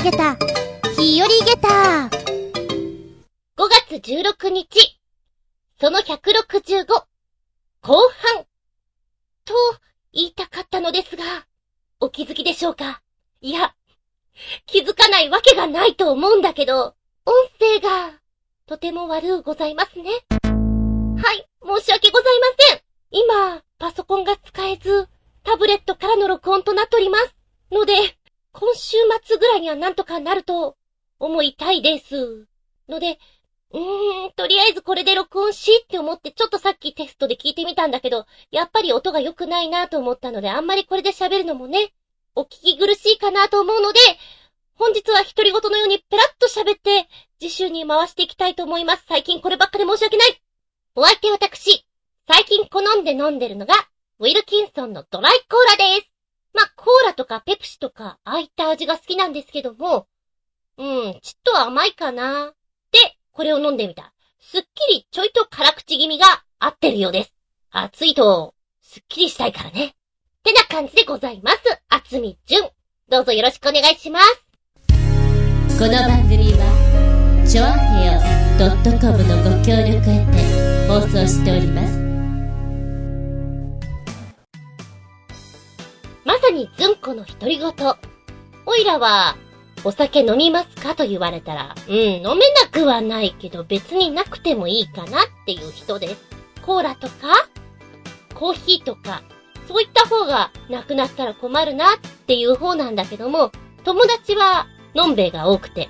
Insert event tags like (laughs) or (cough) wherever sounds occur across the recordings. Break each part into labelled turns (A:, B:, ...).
A: あげた、日和ゲター。
B: 5月16日、その165、後半、と言いたかったのですが、お気づきでしょうか？いや、気づかないわけがないと思うんだけど、音声が、とても悪うございますね。はい、申し訳ございません。今、パソコンが使えず、タブレットからの録音となっております。ので、今週末ぐらいにはなんとかなると思いたいです。ので、うーん、とりあえずこれで録音しって思ってちょっとさっきテストで聞いてみたんだけど、やっぱり音が良くないなと思ったので、あんまりこれで喋るのもね、お聞き苦しいかなと思うので、本日は独り言のようにペラッと喋って、次週に回していきたいと思います。最近こればっかで申し訳ない。お相手私、最近好んで飲んでるのが、ウィルキンソンのドライコーラです。まあ、コーラとかペプシとか、ああいった味が好きなんですけども、うん、ちっと甘いかな。で、これを飲んでみた。すっきりちょいと辛口気味が合ってるようです。暑いと、すっきりしたいからね。ってな感じでございます。あつみじゅん。どうぞよろしくお願いします。
C: この番組は、ちょあへよ .com のご協力へて放送しております。
B: さにずんこの独り言。おいらは、お酒飲みますかと言われたら、うん、飲めなくはないけど別になくてもいいかなっていう人です。コーラとか、コーヒーとか、そういった方がなくなったら困るなっていう方なんだけども、友達は、のんべいが多くて、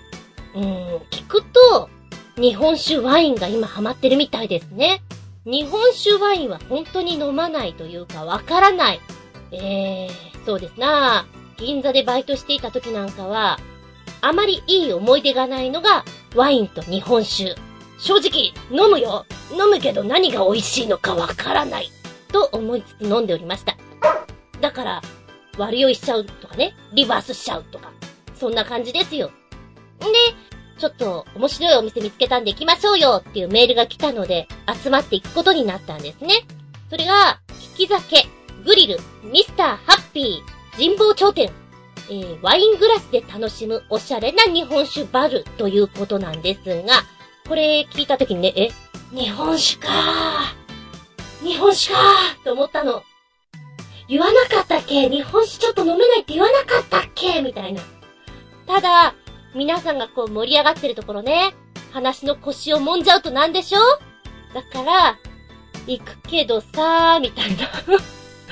B: うん、聞くと、日本酒ワインが今ハマってるみたいですね。日本酒ワインは本当に飲まないというかわからない。えー、そうですな銀座でバイトしていた時なんかは、あまりいい思い出がないのが、ワインと日本酒。正直、飲むよ飲むけど何が美味しいのかわからない。と思いつつ飲んでおりました。だから、悪酔いしちゃうとかね、リバースしちゃうとか、そんな感じですよ。んで、ちょっと面白いお店見つけたんで行きましょうよっていうメールが来たので、集まっていくことになったんですね。それが、引き酒、グリル、ミスターハッピー、神保頂点、えー、ワイングラスで楽しむおしゃれな日本酒バルということなんですが、これ聞いた時にね、え、日本酒かー。日本酒かーと思ったの。言わなかったっけ？日本酒ちょっと飲めないって言わなかったっけ？みたいな。ただ、皆さんがこう盛り上がってるところね、話の腰を揉んじゃうとなんでしょだから、行くけどさー、みたいな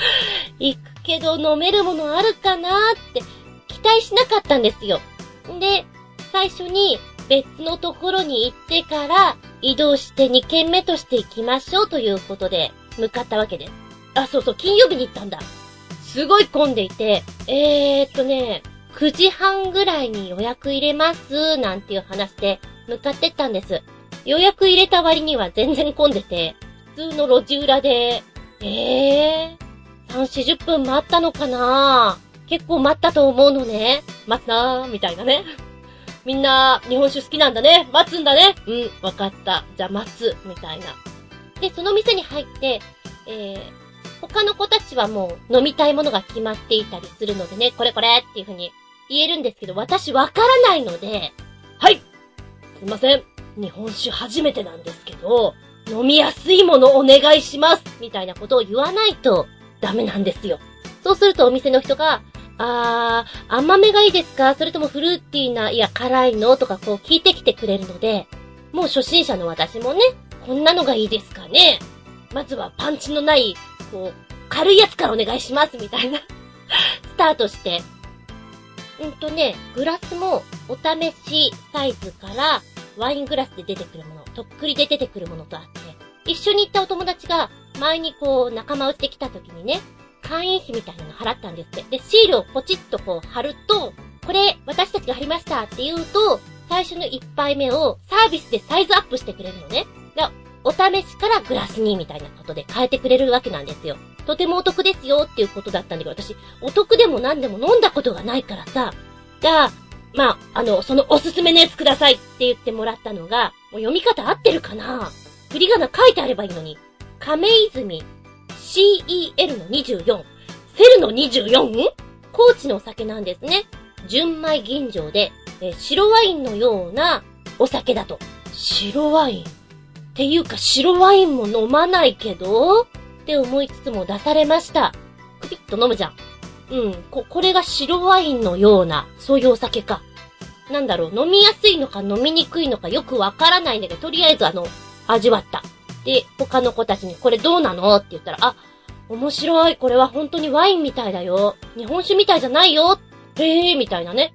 B: (laughs) 行くけど飲めるものあるかなって期待しなかったんですよ。で、最初に別のところに行ってから移動して2軒目として行きましょうということで向かったわけです。あ、そうそう、金曜日に行ったんだ。すごい混んでいて、えーっとね、9時半ぐらいに予約入れます、なんていう話で向かってったんです。予約入れた割には全然混んでて、普通の路地裏で、えー、3、40分待ったのかな？結構待ったと思うのね。待つなー、みたいなね。みんな、日本酒好きなんだね。待つんだね。うん、わかった。じゃあ待つ、みたいな。で、その店に入って、えー、他の子たちはもう飲みたいものが決まっていたりするのでね、これこれっていう風に言えるんですけど、私わからないので、はいすいません。日本酒初めてなんですけど、飲みやすいものお願いしますみたいなことを言わないとダメなんですよ。そうするとお店の人が、あー、甘めがいいですか？それともフルーティーな、いや、辛いの？とかこう聞いてきてくれるので、もう初心者の私もね、こんなのがいいですかね？まずはパンチのない、こう、軽いやつからお願いしますみたいなスタートして。うんとね、グラスもお試しサイズからワイングラスで出てくるもの、とっくりで出てくるものとあって、一緒に行ったお友達が前にこう仲間内で来た時にね、会員費みたいなの払ったんですって。で、シールをポチッとこう貼ると、これ私たちが貼りましたって言うと、最初の一杯目をサービスでサイズアップしてくれるのね。で、お試しからグラスにみたいなことで変えてくれるわけなんですよ。とてもお得ですよっていうことだったんだけど、私、お得でも何でも飲んだことがないからさ、じゃあ、まあ、あの、そのおすすめのやつくださいって言ってもらったのが、もう読み方合ってるかな振り仮名書いてあればいいのに。亀泉 CEL の24、セルの 24? 高知のお酒なんですね。純米吟醸で、えー白ワインのようなお酒だと。白ワイン？っていうか白ワインも飲まないけどって思いつつも出されました。クピッと飲むじゃん。うん、こ、これが白ワインのような、そういうお酒か。なんだろう、飲みやすいのか飲みにくいのかよくわからないんだけど、とりあえずあの、味わった。で、他の子たちにこれどうなのって言ったら、あ、面白い。これは本当にワインみたいだよ。日本酒みたいじゃないよ。へえー、みたいなね。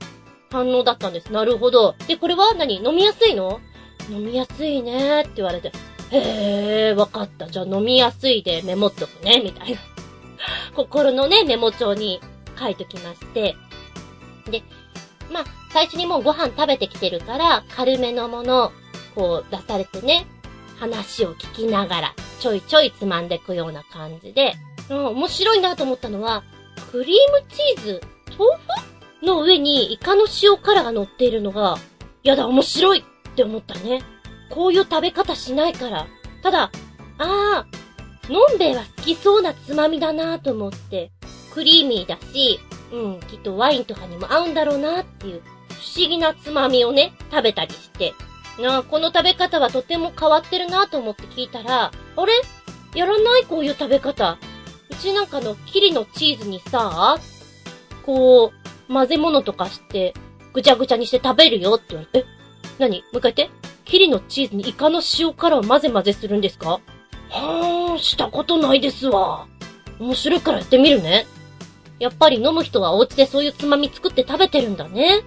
B: 反応だったんです。なるほど。で、これは何？飲みやすいの？飲みやすいねって言われて。へえ、わかった。じゃあ飲みやすいでメモっとくね、みたいな。(laughs) 心のね、メモ帳に書いときまして。で、まあ、最初にもうご飯食べてきてるから、軽めのもの、こう出されてね、話を聞きながら、ちょいちょいつまんでいくような感じで、うん、面白いなと思ったのは、クリームチーズ、豆腐の上にイカの塩辛が乗っているのが、やだ、面白いって思ったね。こういう食べ方しないから。ただ、あー、のんべえは好きそうなつまみだなと思って、クリーミーだし、うん、きっとワインとかにも合うんだろうなっていう、不思議なつまみをね、食べたりして、なあ、この食べ方はとても変わってるなと思って聞いたら、あれ？やらないこういう食べ方。うちなんかのキリのチーズにさ、こう、混ぜ物とかして、ぐちゃぐちゃにして食べるよって言われて、え、何？もう一回言って。キリのチーズにイカの塩辛を混ぜ混ぜするんですか？はーん、したことないですわ。面白いからやってみるね。やっぱり飲む人はお家でそういうつまみ作って食べてるんだね。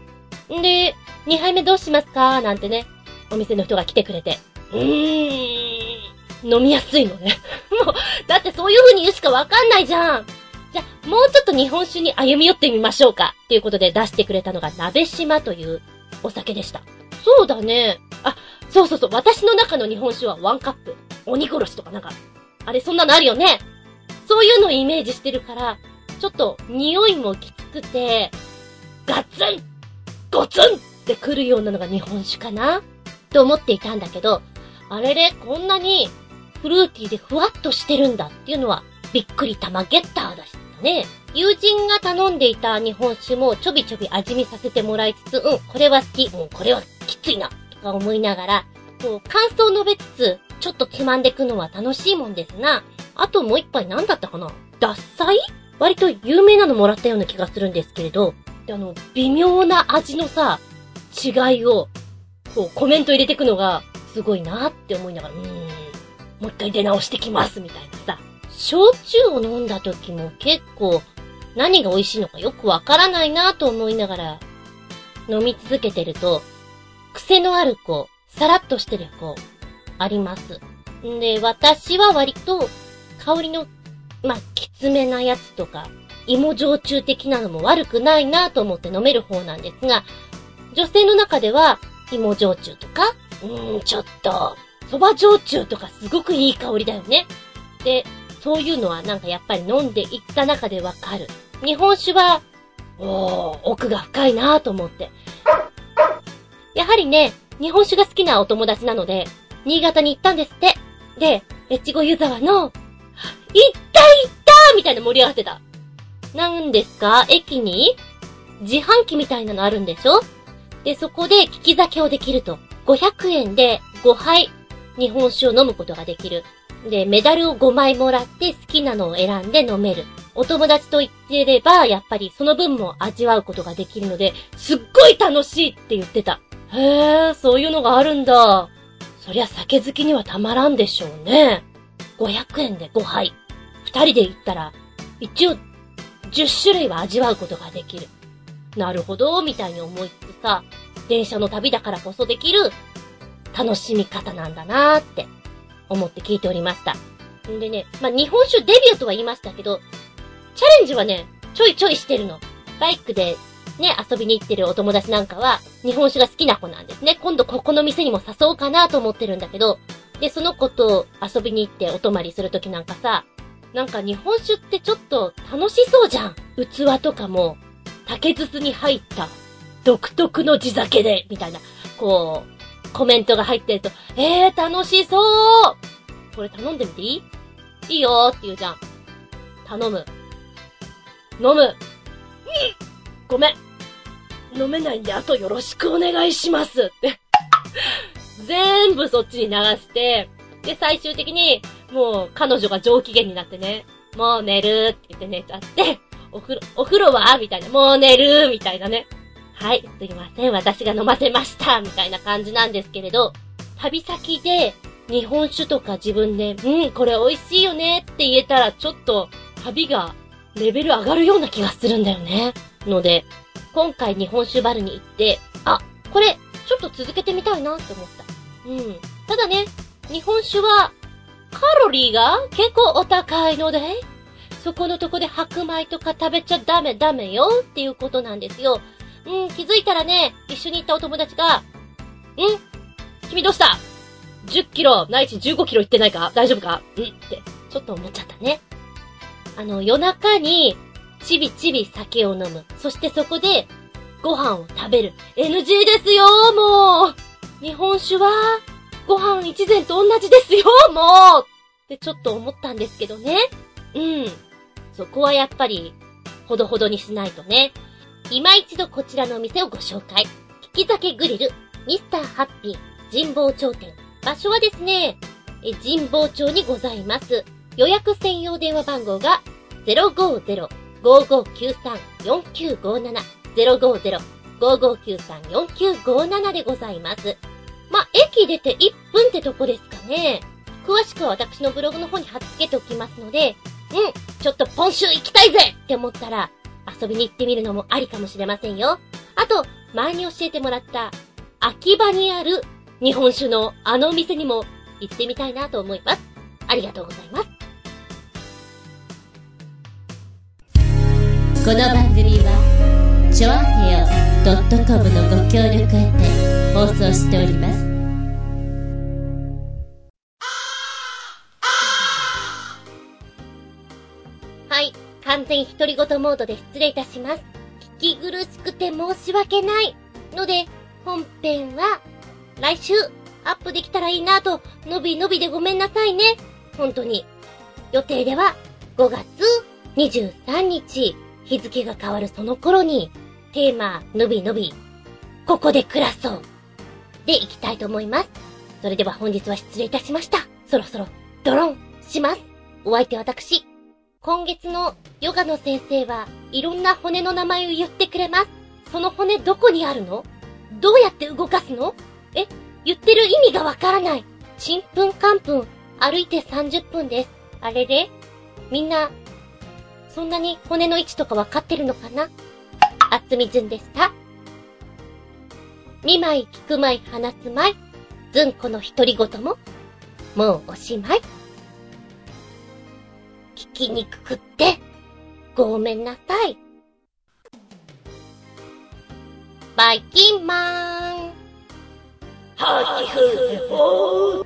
B: んで、2杯目どうしますか？なんてね、お店の人が来てくれて。うーん、飲みやすいのね。(laughs) もう、だってそういう風に言うしかわかんないじゃん。じゃ、もうちょっと日本酒に歩み寄ってみましょうか。っていうことで出してくれたのが、鍋島というお酒でした。そうだね。あ、そうそうそう。私の中の日本酒はワンカップ。鬼殺しとかなんか、あれそんなのあるよね。そういうのをイメージしてるから、ちょっと匂いもきつくて、ガツンゴツンってくるようなのが日本酒かなと思っていたんだけど、あれれ、こんなにフルーティーでふわっとしてるんだっていうのは、びっくり玉ゲッターだしたね。友人が頼んでいた日本酒もちょびちょび味見させてもらいつつ、うん、これは好き、うん、これはきついな、とか思いながら、こう、感想を述べつつ、ちょっとつまんでくのは楽しいもんですが、あともう一杯何だったかな？獺祭？割と有名なのもらったような気がするんですけれど、であの、微妙な味のさ、違いを、こう、コメント入れてくのが、すごいなって思いながら、うーん、もう一回出直してきます、みたいなさ。焼酎を飲んだ時も結構、何が美味しいのかよくわからないなと思いながら、飲み続けてると、癖のある子、さらっとしてる子、あります。んで、私は割と、香りの、まあ、きつめなやつとか、芋焼酎的なのも悪くないなと思って飲める方なんですが、女性の中では、芋焼酎とか、うーん、ちょっと、蕎麦焼酎とかすごくいい香りだよね。で、そういうのはなんかやっぱり飲んでいった中でわかる。日本酒は、おー、奥が深いなと思って。やはりね、日本酒が好きなお友達なので、新潟に行ったんですって。で、越後湯沢の、行った行ったみたいな盛り上がってた。なんですか？駅に？自販機みたいなのあるんでしょ？で、そこで利き酒をできると。500円で5杯日本酒を飲むことができる。で、メダルを5枚もらって好きなのを選んで飲める。お友達と言ってれば、やっぱりその分も味わうことができるので、すっごい楽しいって言ってた。へえ、そういうのがあるんだ。そりゃ酒好きにはたまらんでしょうね。500円で5杯。二人で行ったら、一応、10種類は味わうことができる。なるほど、みたいに思いつつさ、電車の旅だからこそできる楽しみ方なんだなーって思って聞いておりました。んでね、まあ、日本酒デビューとは言いましたけど、チャレンジはね、ちょいちょいしてるの。バイクでね、遊びに行ってるお友達なんかは、日本酒が好きな子なんですね。今度ここの店にも誘おうかなと思ってるんだけど、で、その子と遊びに行ってお泊まりするときなんかさ、なんか日本酒ってちょっと楽しそうじゃん。器とかも、竹筒に入った独特の地酒で、みたいな、こう、コメントが入ってると、えー、楽しそうこれ頼んでみていい？いいよーって言うじゃん。頼む。飲む。ごめん。飲めないんで、あとよろしくお願いしますって。全部そっちに流して、で、最終的に、もう、彼女が上機嫌になってね、もう寝るって言って寝ちゃって、お風呂、お風呂は？みたいな、もう寝る？みたいなね。はい、すいません、私が飲ませましたみたいな感じなんですけれど、旅先で、日本酒とか自分で、うん、これ美味しいよねって言えたら、ちょっと、旅が、レベル上がるような気がするんだよね。ので、今回日本酒バルに行って、あ、これ、ちょっと続けてみたいなって思った。うん。ただね、日本酒は、カロリーが結構お高いので、そこのとこで白米とか食べちゃダメダメよっていうことなんですよ。うん、気づいたらね、一緒に行ったお友達が、ん？君どうした ?10 キロ、ないし15キロ行ってないか？大丈夫か？うん？って、ちょっと思っちゃったね。あの、夜中に、ちびちび酒を飲む。そしてそこで、ご飯を食べる。NG ですよもう日本酒は、ご飯一膳と同じですよもうってちょっと思ったんですけどね。うん。そこはやっぱり、ほどほどにしないとね。今一度こちらのお店をご紹介。利き酒グリル、ミスターハッピー、神保町店。場所はですね、え神保町にございます。予約専用電話番号が050-5593-4957 050-5593-4957でございます。まあ、駅出て1分ってとこですかね。詳しくは私のブログの方に貼っ付けておきますので、うん、ちょっと今週行きたいぜって思ったら、遊びに行ってみるのもありかもしれませんよ。あと、前に教えてもらった、秋葉にある日本酒のあのお店にも行ってみたいなと思います。ありがとうございます。
C: この番組はチョアヘオ .com のご協力へて放送しております
B: 独り言モードで失礼いたします。聞き苦しくて申し訳ない。ので、本編は、来週、アップできたらいいなと、のびのびでごめんなさいね。本当に。予定では、5月23日、日付が変わるその頃に、テーマ、のびのび、ここで暮らそう。で、いきたいと思います。それでは本日は失礼いたしました。そろそろ、ドロン、します。お相手私、今月のヨガの先生はいろんな骨の名前を言ってくれます。その骨どこにあるの？どうやって動かすの？え、言ってる意味がわからない。ちんぷんかんぷん、歩いて30分です。あれれ？みんな、そんなに骨の位置とかわかってるのかな？あつみずんでした。見舞い聞く舞い話す舞い、ずんこの独り言も、もうおしまい。きにくくって、ごめんなさい。バイキンマン。ハキフヘホー